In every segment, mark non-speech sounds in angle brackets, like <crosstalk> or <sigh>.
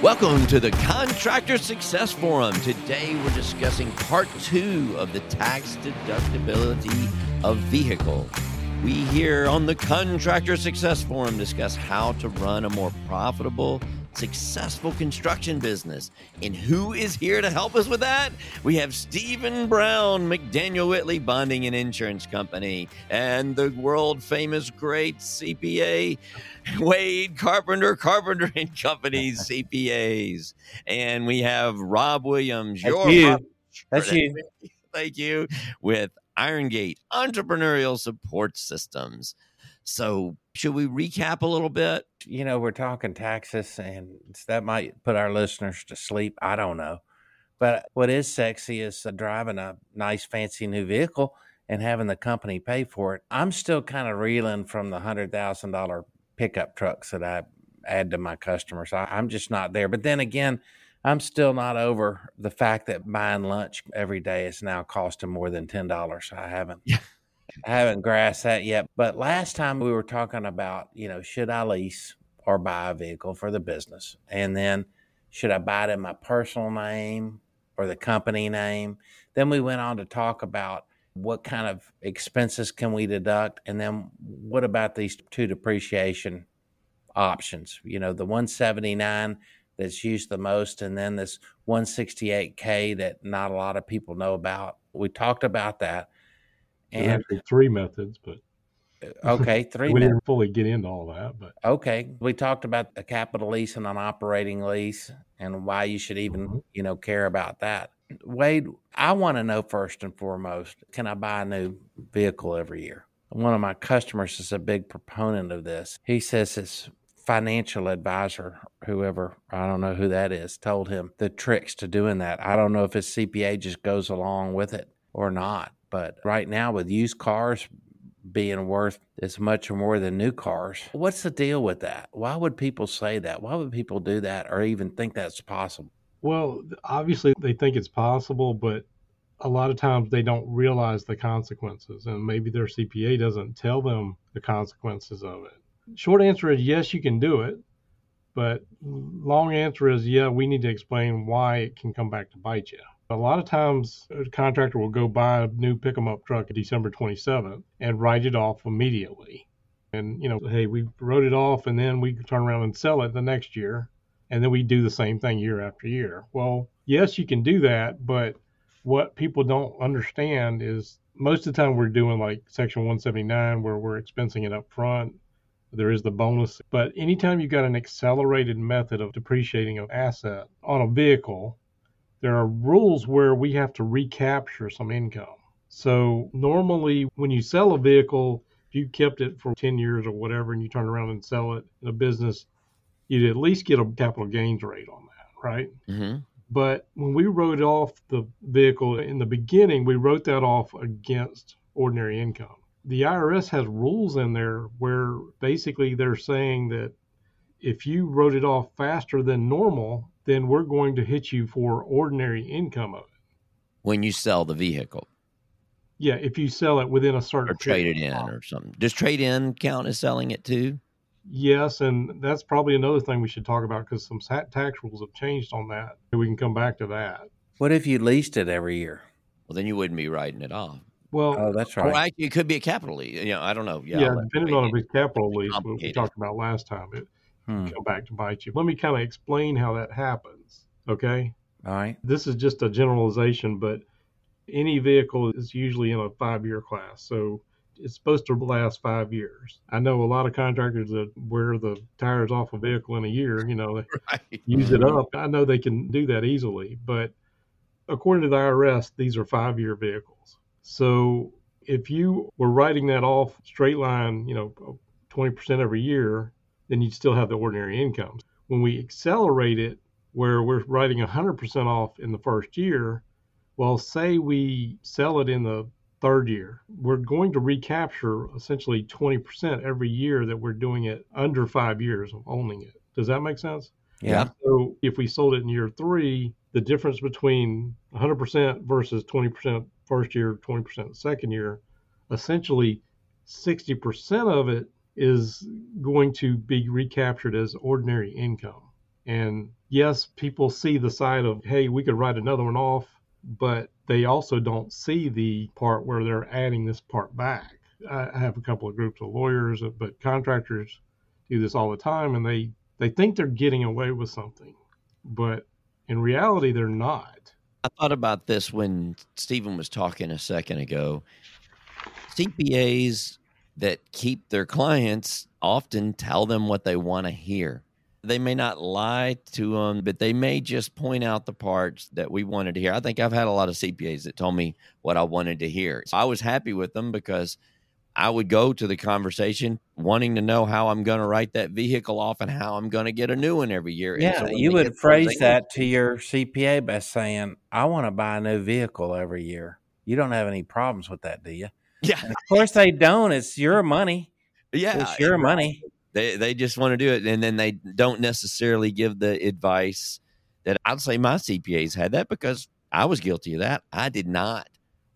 Welcome to the Contractor Success Forum. Today we're discussing part two of the tax deductibility of vehicle. We here on the Contractor Success Forum discuss how to run a more profitable, successful construction business. And who is here to help us with that? We have Stephen Brown, McDaniel Whitley Bonding and Insurance Company, and the world famous great CPA, Wade Carpenter, Carpenter and Company's <laughs> CPAs. And we have Rob Williams, That's your you. That's you. Thank you. With Irongate Entrepreneurial Support Systems. So, should we recap a little bit? You know, we're talking taxes, and that might put our listeners to sleep. I don't know. But what is sexy is uh, driving a nice, fancy new vehicle and having the company pay for it. I'm still kind of reeling from the $100,000 pickup trucks that I add to my customers. I, I'm just not there. But then again, I'm still not over the fact that buying lunch every day is now costing more than $10. I haven't. <laughs> I haven't grasped that yet. But last time we were talking about, you know, should I lease or buy a vehicle for the business? And then should I buy it in my personal name or the company name? Then we went on to talk about what kind of expenses can we deduct? And then what about these two depreciation options? You know, the 179 that's used the most, and then this 168K that not a lot of people know about. We talked about that. And three methods, but okay, <laughs> three we didn't fully get into all that. But Okay, we talked about the capital lease and an operating lease and why you should even, Mhm. you know, care about that. Wade, I want to know first and foremost, can I buy a new vehicle every year? One of my customers is a big proponent of this. He says his financial advisor, whoever, I don't know who that is, told him the tricks to doing that. I don't know if his CPA just goes along with it or not. But right now with used cars being worth as much or more than new cars. What's the deal with that? Why would people say that? Why would people do that or even think that's possible? well, obviously they think it's possible, but a lot of times they don't realize the consequences, and maybe their CPA doesn't tell them the consequences of it. Short answer is yes, you can do it, but long answer is yeah, we need to explain why it can come back to bite you. A lot of times, a contractor will go buy a new pick 'em up truck December 27th and write it off immediately. And, you know, hey, we wrote it off and then we turn around and sell it the next year. And then we do the same thing year after year. Well, yes, you can do that. But what people don't understand is most of the time we're doing like Section 179 where we're expensing it up front. There is the bonus. But anytime you've got an accelerated method of depreciating an asset on a vehicle, there are rules where we have to recapture some income. So normally when you sell a vehicle, if you kept it for 10 years or whatever and you turn around and sell it in a business, you'd at least get a capital gains rate on that, right? Mm-hmm. But when we wrote off the vehicle in the beginning, we wrote that off against ordinary income. The IRS has rules in there where basically they're saying that if you wrote it off faster than normal, then we're going to hit you for ordinary income of it. When you sell the vehicle Yeah, if you sell it within a certain or trade it in or something. Does trade in count as selling it too? Yes, and that's probably another thing we should talk about because some tax rules have changed on that. We can come back to that. What if you leased it every year? Well, then you wouldn't be writing it off. Well, Oh, that's Or right. actually, it could be a capital lease. You know, I don't know. Yeah, yeah, depending on if it's capital lease, what we talked about last time, it Hmm. come back to bite you. Let me kind of explain how that happens. Okay, All right. this is just a generalization, but any vehicle is usually in a five-year class, so it's supposed to last five years. I know a lot of contractors that wear the tires off a vehicle in a year. You know, <laughs> right. use it up. I know they can do that easily, but according to the IRS, these are five year vehicles. So if you were writing that off straight line, you know, 20% every year, then you'd still have the ordinary income. When we accelerate it, where we're writing 100% off in the first year, well, say we sell it in the third year, we're going to recapture essentially 20% every year that we're doing it under five years of owning it. Does that make sense? Yeah. So if we sold it in year three, the difference between 100% versus 20% first year, 20% second year, essentially 60% of it is going to be recaptured as ordinary income. And yes, people see the side of, hey, we could write another one off, but they also don't see the part where they're adding this part back. I have a couple of groups of lawyers, but contractors do this all the time, and they they think they're getting away with something, but in reality, they're not. I thought about this when Stephen was talking a second ago. CPAs that keep their clients often tell them what they want to hear. They may not lie to them, but they may just point out the parts that we wanted to hear. I think I've had a lot of CPAs that told me what I wanted to hear. So I was happy with them because I would go to the conversation wanting to know how I'm going to write that vehicle off and how I'm going to get a new one every year. Yeah, so you would phrase that to your CPA by saying, I want to buy a new vehicle every year. You don't have any problems with that, do you? Yeah. And of course they don't. It's your money. Yeah. It's your money. They they just want to do it and then they don't necessarily give the advice that I'd say my CPAs had that because I was guilty of that. I did not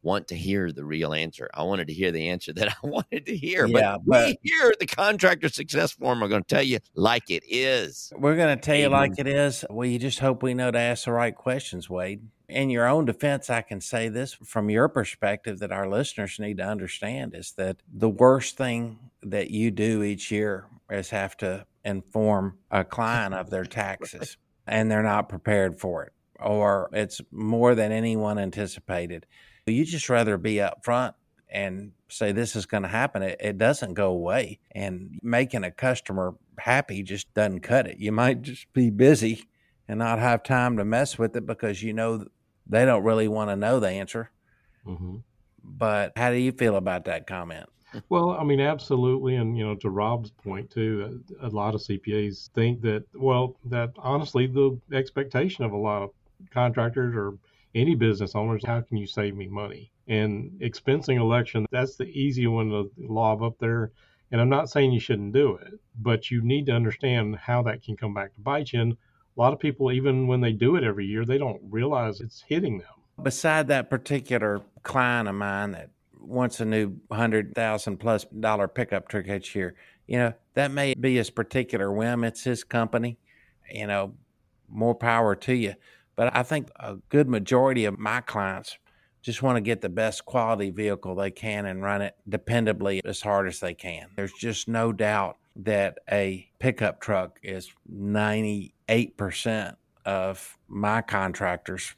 want to hear the real answer. I wanted to hear the answer that I <laughs> wanted to hear. Yeah, but, but we here the contractor success forum are going to tell you like it is. We're going to tell you like it is. Well, you just hope we know to ask the right questions, Wade. In your own defense, I can say this from your perspective that our listeners need to understand is that the worst thing that you do each year is have to inform a client of their taxes <laughs> and they're not prepared for it or it's more than anyone anticipated you just rather be up front and say this is going to happen. It, it, doesn't go away. And making a customer happy just doesn't cut it. You might just be busy and not have time to mess with it because you know they don't really want to know the answer. Mm-hmm. But how do you feel about that comment? Well, I mean, absolutely. And, you know, to Rob's point, too, a lot of CPAs think that, well, that honestly, the expectation of a lot of contractors or any business owners, how can you save me money? And expensing election, that's the easy one to lob up there. And I'm not saying you shouldn't do it, but you need to understand how that can come back to bite you. And a lot of people, even when they do it every year, they don't realize it's hitting them. Beside that particular client of mine that wants a new hundred thousand plus dollar pickup truck each year, you know, that may be his particular whim. It's his company, you know, more power to you. But I think a good majority of my clients just want to get the best quality vehicle they can and run it dependably as hard as they can. There's just no doubt that a pickup truck is 98% of my contractors'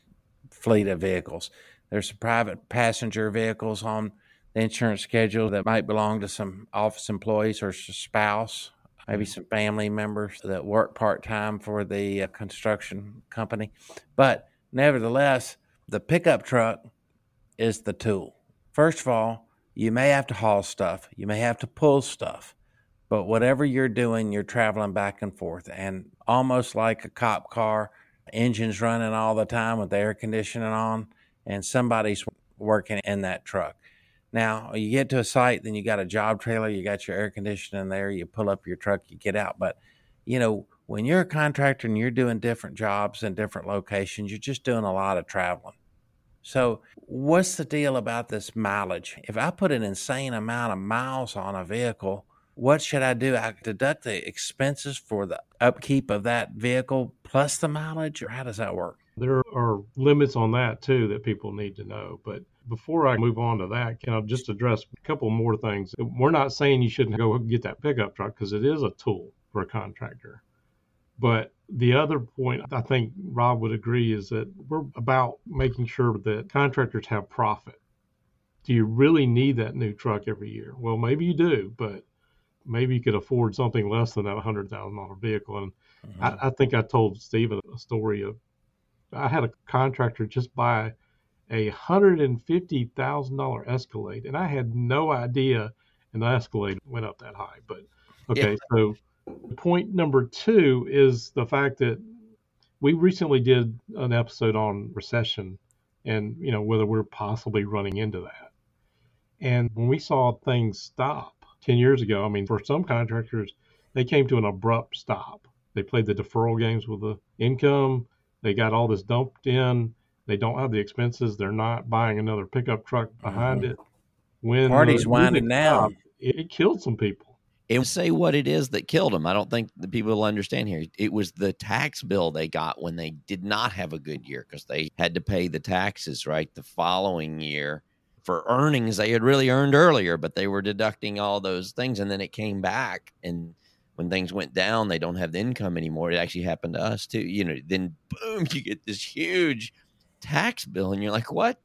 fleet of vehicles. There's some private passenger vehicles on the insurance schedule that might belong to some office employees or spouse maybe some family members that work part time for the uh, construction company. But nevertheless, the pickup truck is the tool. First of all, you may have to haul stuff, you may have to pull stuff, but whatever you're doing, you're traveling back and forth. And almost like a cop car, engines running all the time with the air conditioning on, and somebody's working in that truck. Now you get to a site, then you got a job trailer, you got your air conditioning there, you pull up your truck, you get out. But you know, when you're a contractor and you're doing different jobs in different locations, you're just doing a lot of traveling. So, what's the deal about this mileage? If I put an insane amount of miles on a vehicle, what should I do? I deduct the expenses for the upkeep of that vehicle plus the mileage, or how does that work? There are limits on that too that people need to know. But before I move on to that, can I just address a couple more things? We're not saying you shouldn't go get that pickup truck because it is a tool for a contractor. But the other point I think Rob would agree is that we're about making sure that contractors have profit. Do you really need that new truck every year? Well, maybe you do, but maybe you could afford something less than that $100,000 vehicle. And mm-hmm. I, I, think I told Stephen a story of I had a contractor just buy a hundred and fifty thousand dollar Escalade, and I had no idea an Escalade went up that high. But okay, yeah. so point number two is the fact that we recently did an episode on recession and you know whether we're possibly running into that. And when we saw things stop 10 years ago, I mean, for some contractors, they came to an abrupt stop. They played the deferral games with the income. They got all this dumped in. They don't have the expenses. They're not buying another pickup truck behind mm-hmm. it. When party's winding down, it, it, killed some people. and say what it is that killed them. I don't think the people will understand here. It was the tax bill they got when they did not have a good year because they had to pay the taxes right the following year for earnings they had really earned earlier, but they were deducting all those things, and then it came back and when things went down, they don't have the income anymore. It actually happened to us too. You know, then boom, you get this huge tax bill, and you're like, what?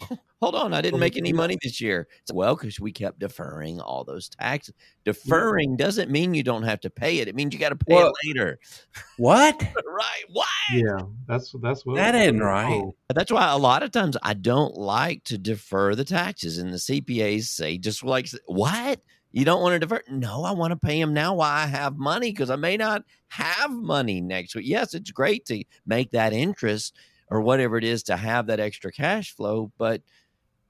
<laughs> Hold on, I didn't make any money this year. well, because we kept deferring all those taxes. Deferring doesn't mean you don't have to pay it. It means you got to pay well, it later. What? <laughs> right? What? Yeah, that's that's what that isn't right. Oh. That's why a lot of times I don't like to defer the taxes, and the CPAs say just like what you don't want to divert? No, I want to pay him now while I have money because I may not have money next week. Yes, it's great to make that interest or whatever it is to have that extra cash flow, but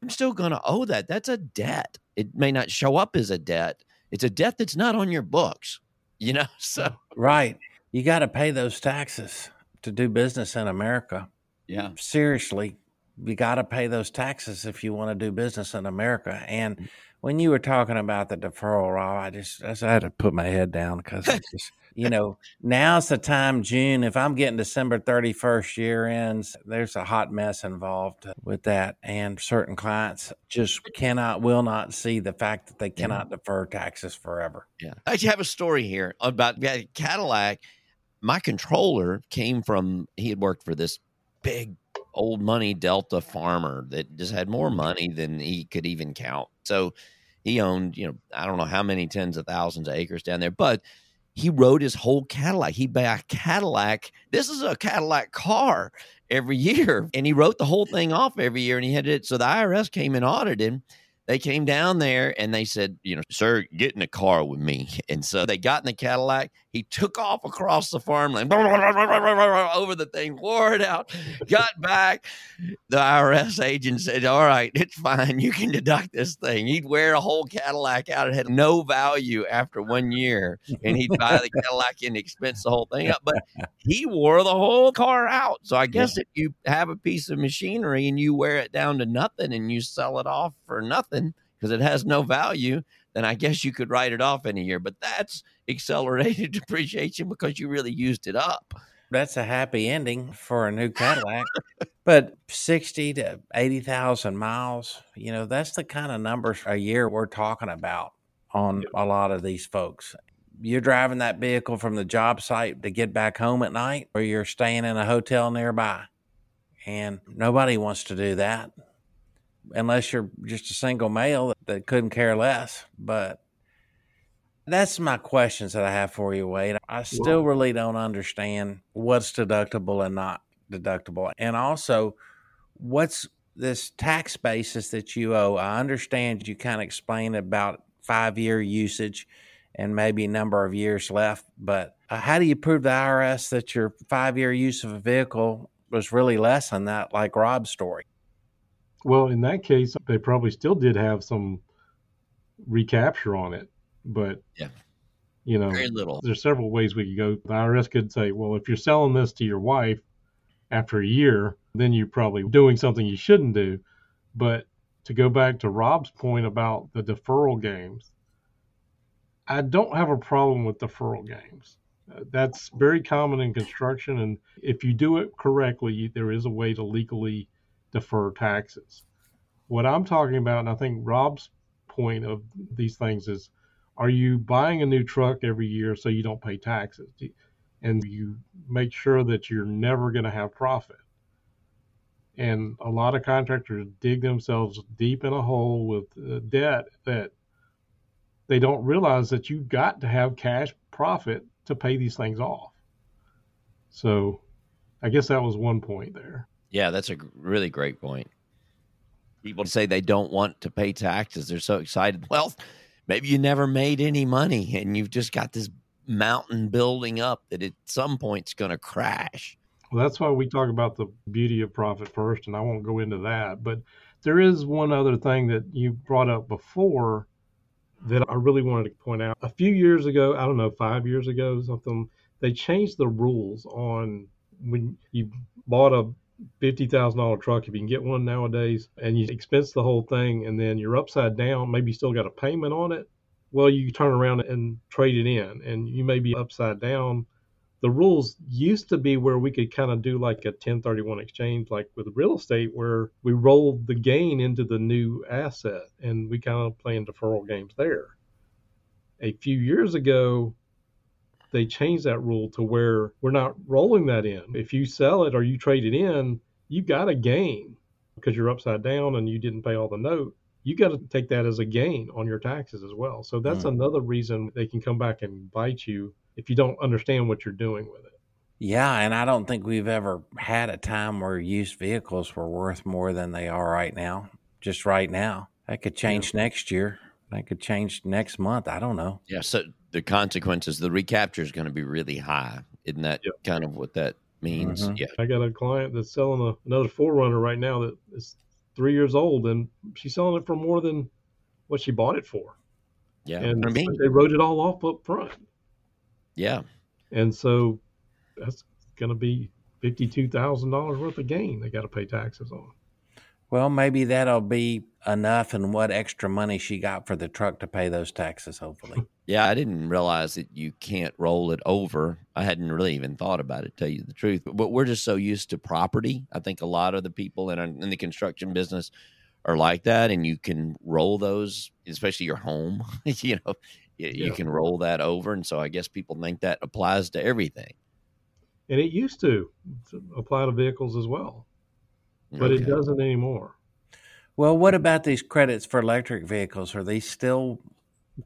I'm still going to owe that. That's a debt. It may not show up as a debt. It's a debt that's not on your books, you know? <laughs> So, right. You got to pay those taxes to do business in America. Yeah. Seriously, you got to pay those taxes if you want to do business in America. And mm when you were talking about the deferral, Rob, I just, I had to put my head down because just, you know, now's the time, June. If I'm getting December 31st year ends, there's a hot mess involved with that. And certain clients just cannot, will not see the fact that they cannot yeah. defer taxes forever. Yeah. I actually have a story here about Cadillac. My controller came from, he had worked for this big old money Delta farmer that just had more mm. money than he could even count. So he owned, you know, I don't know how many tens of thousands of acres down there, but he rode his whole Cadillac. He bought a Cadillac. This is a Cadillac car every <laughs> year. And he wrote the whole thing off every year and he had it. So the IRS came and audited him they came down there and they said, you know, sir, get in the car with me. <laughs> And so they got in the Cadillac. He took off across the farmland over the thing, wore it out, got back. The IRS agent said, All right, it's fine. You can deduct this thing. He'd wear a whole Cadillac out. It had no value after one year. And he'd buy the <laughs> Cadillac and expense the whole thing up. But he wore the whole car out. So I guess yeah. if you have a piece of machinery and you wear it down to nothing and you sell it off for nothing, nothing because it has no value, then I guess you could write it off in a year. But that's accelerated <laughs> depreciation because you really used it up. That's a happy ending for a new Cadillac. but 60 to 80,000 miles, you know, that's the kind of numbers a year we're talking about on a lot of these folks. You're driving that vehicle from the job site to get back home at night, or you're staying in a hotel nearby. And nobody wants to do that unless you're just a single male that couldn't care less. But that's my questions that I have for you, Wade. I still really don't understand what's deductible and not deductible. And also, what's this tax basis that you owe? I understand you kind of explained about five year usage and maybe a number of years left, but uh, how do you prove the IRS that your five year use of a vehicle was really less than that, like Rob's story? Well, in that case, they probably still did have some recapture on it, but yeah, you know, very little. There's several ways we could go. The IRS could say, well, if you're selling this to your wife after a year, then you're probably doing something you shouldn't do. But to go back to Rob's point about the deferral games, I don't have a problem with deferral games. Uh, that's very common in construction, and if you do it correctly, there is a way to legally defer taxes. What I'm talking about, and I think Rob's point of these things is are you buying a new truck every year so you don't pay taxes? And you make sure that you're never going to have profit. And a lot of contractors dig themselves deep in a hole with uh, debt that they don't realize that you've got to have cash profit to pay these things off. So I guess that was one point there. Yeah, that's a really great point. People say they don't want to pay taxes. They're so excited. <laughs> Well, maybe you never made any money and you've just got this mountain building up that at some point is going to crash. Well, that's why we talk about the beauty of profit first, and I won't go into that. But there is one other thing that you brought up before that I really wanted to point out. A few years ago, I don't know, five years ago, something, they changed the rules on when you bought a fifty thousand dollar truck if you can get one nowadays, and you expense the whole thing, and then you're upside down. Maybe you still got a payment on it, well, you turn around and trade it in, and you may be upside down. The rules used to be where we could kind of do like a 1031 exchange, like with real estate, where we rolled the gain into the new asset and we kind of playing deferral games there. A few years ago, they changed that rule to where we're not rolling that in. If you sell it or you trade it in, you got a gain because you're upside down and you didn't pay all the note you got to take that as a gain on your taxes as well. So that's mm. another reason they can come back and bite you if you don't understand what you're doing with it. Yeah, and I don't think we've ever had a time where used vehicles were worth more than they are right now. Just right now. That could change yeah. next year. That could change next month. I don't know. Yeah, so the consequences, the recapture is going to be really high. Isn't that yep. kind of what that means? Mm-hmm. Yeah. I got a client that's selling a, another 4Runner right now that is three years old, and she's selling it for more than what she bought it for. Yeah, and I mean, they wrote it all off up front. Yeah, and so that's going to be fifty-two thousand dollars worth of gain they got to pay taxes on. Well, maybe that'll be enough and what extra money she got for the truck to pay those taxes, hopefully. <laughs> yeah, I didn't realize that you can't roll it over. I hadn't really even thought about it, tell you the truth. But we're just so used to property. I think a lot of the people in, in the construction business are like that, and you can roll those, especially your home. <laughs> you know, you, yeah. you can roll that over. And so I guess people think that applies to everything. And it used to apply to vehicles as well but okay. it doesn't anymore. Well, what about these credits for electric vehicles? Are they still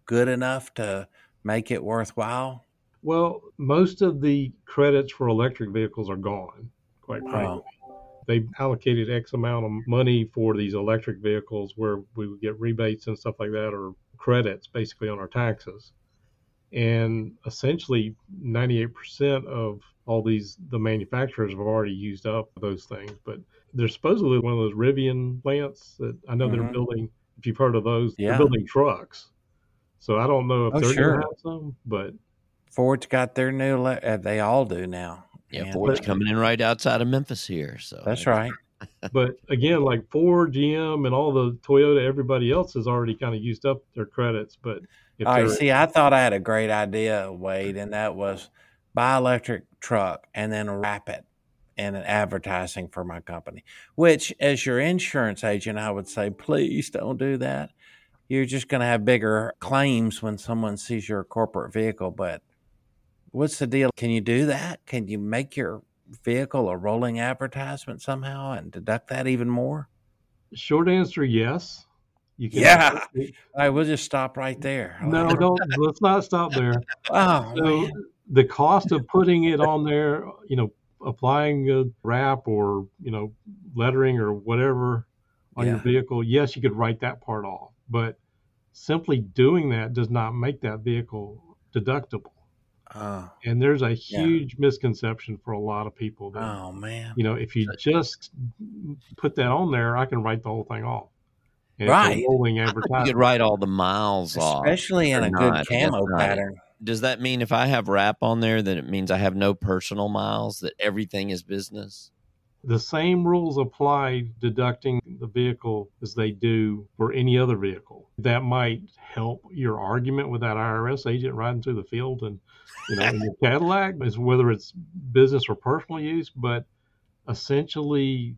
good enough to make it worthwhile? Well, most of the credits for electric vehicles are gone, quite frankly. Oh. They allocated X amount of money for these electric vehicles where we would get rebates and stuff like that or credits basically on our taxes. And essentially, 98% of all these, the manufacturers have already used up those things. But there's supposedly one of those Rivian plants that I know mm-hmm. they're building. If you've heard of those, yeah. they're building trucks. So I don't know if oh, they're sure. going to have some, but Ford's got their new. Uh, they all do now. Yeah, and, Ford's but, coming in right outside of Memphis here. So that's right. <laughs> but again, like Ford, GM, and all the Toyota, everybody else has already kind of used up their credits. But all right, see, I thought I had a great idea, Wade, and that was buy electric truck and then wrap it and an advertising for my company. Which, as your insurance agent, I would say, please don't do that. You're just going to have bigger claims when someone sees your corporate vehicle. But what's the deal? Can you do that? Can you make your vehicle a rolling advertisement somehow and deduct that even more? Short answer, yes. You can yeah. All right, we'll just stop right there. No, don't. Let's not stop there. <laughs> Oh, so the cost of putting it on there, you know, applying a wrap or you know lettering or whatever on yeah. your vehicle, yes, you could write that part off. But simply doing that does not make that vehicle deductible. Uh, and there's a huge yeah. misconception for a lot of people that, oh man, you know, if you just put that on there, I can write the whole thing off. And right. Rolling advertising. <laughs> You could write all the miles Especially off. Especially in a not, good camo pattern does that mean if I have wrap on there, that it means I have no personal miles, that everything is business? The same rules apply deducting the vehicle as they do for any other vehicle. That might help your argument with that IRS agent riding through the field and you know in your <laughs> Cadillac, is whether it's business or personal use. But essentially,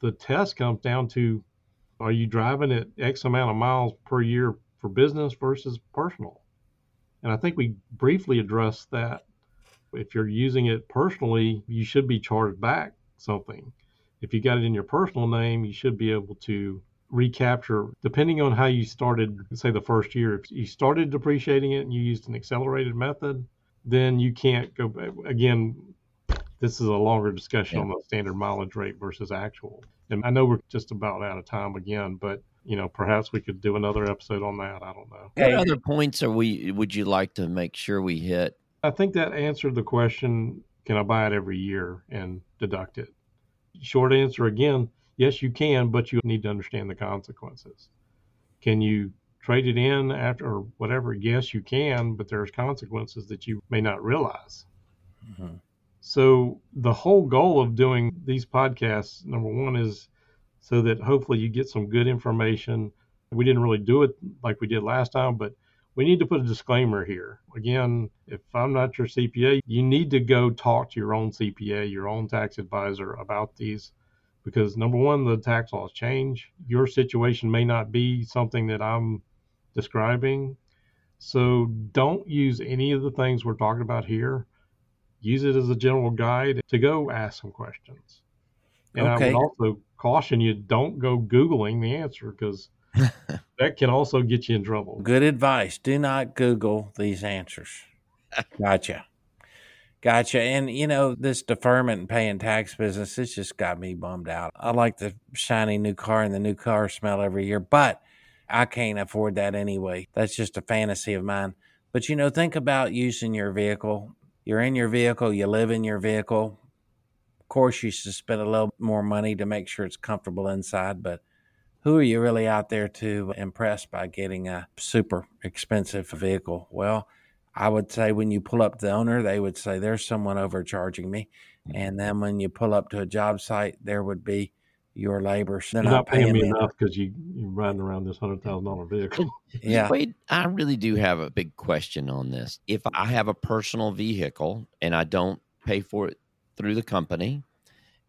the test comes down to: Are you driving at X amount of miles per year for business versus personal? And I think we briefly addressed that. If you're using it personally, you should be charged back something. If you got it in your personal name, you should be able to recapture, depending on how you started, say the first year. If you started depreciating it and you used an accelerated method, then you can't go back. again. This is a longer discussion yeah. on the standard mileage rate versus actual. And I know we're just about out of time again, but you know, perhaps we could do another episode on that. I don't know. What other points are we? Would you like to make sure we hit? I think that answered the question: Can I buy it every year and deduct it? Short answer again: Yes, you can, but you need to understand the consequences. Can you trade it in after or whatever? Yes, you can, but there's consequences that you may not realize. Mm-hmm. So the whole goal of doing these podcasts, number one, is so that hopefully you get some good information. We didn't really do it like we did last time, but we need to put a disclaimer here. Again, if I'm not your CPA, you need to go talk to your own CPA, your own tax advisor about these because number one, the tax laws change. Your situation may not be something that I'm describing. So don't use any of the things we're talking about here. Use it as a general guide to go ask some questions. And okay. I would also caution you don't go Googling the answer because <laughs> that can also get you in trouble. Good advice. Do not Google these answers. Gotcha. Gotcha. And you know, this deferment and paying tax business, it's just got me bummed out. I like the shiny new car and the new car smell every year, but I can't afford that anyway. That's just a fantasy of mine. But you know, think about using your vehicle. You're in your vehicle, you live in your vehicle. Of course, you should spend a little more money to make sure it's comfortable inside, but who are you really out there to impress by getting a super expensive vehicle? Well, I would say when you pull up to the owner, they would say there's someone overcharging me. And then when you pull up to a job site, there would be your labor. They're You're not, paying, paying me enough because you, you're riding around this hundred thousand dollar vehicle. <laughs> yeah. Wade, I really do have a big question on this. If I have a personal vehicle and I don't pay for it through the company,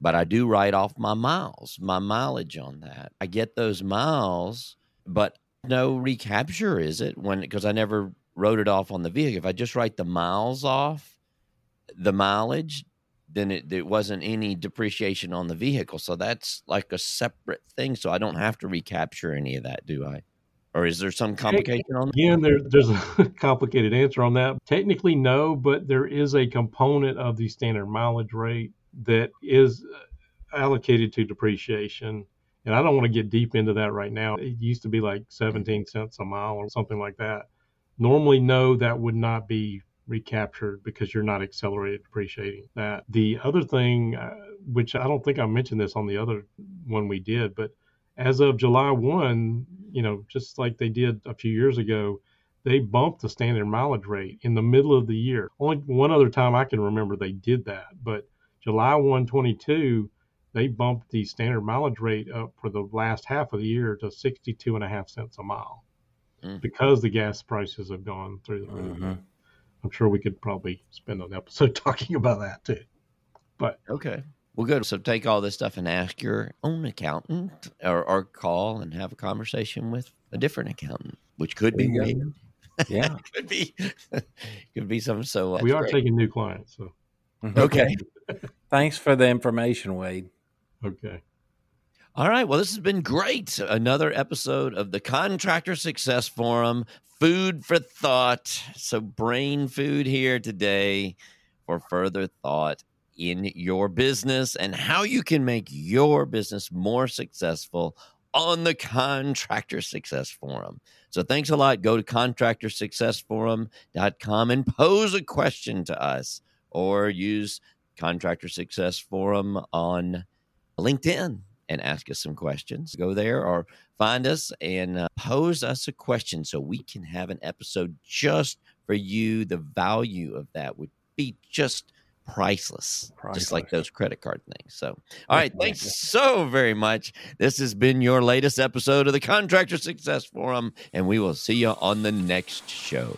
but I do write off my miles, my mileage on that. I get those miles, but no recapture, is it? When because I never wrote it off on the vehicle. If I just write the miles off, the mileage, then it, wasn't any depreciation on the vehicle. So that's like a separate thing. So I don't have to recapture any of that, do I? Or is there some complication on that? Again, there, there's a <laughs> complicated answer on that. Technically, no, but there is a component of the standard mileage rate that is allocated to depreciation. And I don't want to get deep into that right now. It used to be like 17 cents a mile or something like that. Normally, no, that would not be recaptured because you're not accelerated depreciating that. The other thing, uh, which I don't think I mentioned this on the other one we did, but as of July 1, you know, just like they did a few years ago, they bumped the standard mileage rate in the middle of the year. Only one other time I can remember they did that, but July 1, 22, they bumped the standard mileage rate up for the last half of the year to 62 and a half cents a mile mm. because the gas prices have gone through the roof. Mm-hmm. I'm sure we could probably spend an episode <laughs> talking about that too. But okay. Well, good. So take all this stuff and ask your own accountant or, or call and have a conversation with a different accountant, which could be me. Yeah. <laughs> could be, <laughs> could be some. So we are great. taking new clients. So, mm-hmm. okay. <laughs> Thanks for the information, Wade. Okay. All right. Well, this has been great. Another episode of the Contractor Success Forum. Food for thought. So, brain food here today for further thought in your business and how you can make your business more successful on the Contractor Success Forum. So, thanks a lot. Go to contractorsuccessforum.com and pose a question to us or use Contractor Success Forum on LinkedIn and ask us some questions. Go there or find us and uh, pose us a question so we can have an episode just for you. The value of that would be just priceless, priceless. just like those credit card things. So, all right, thanks so very much. This has been your latest episode of the Contractor Success Forum, and we will see you on the next show.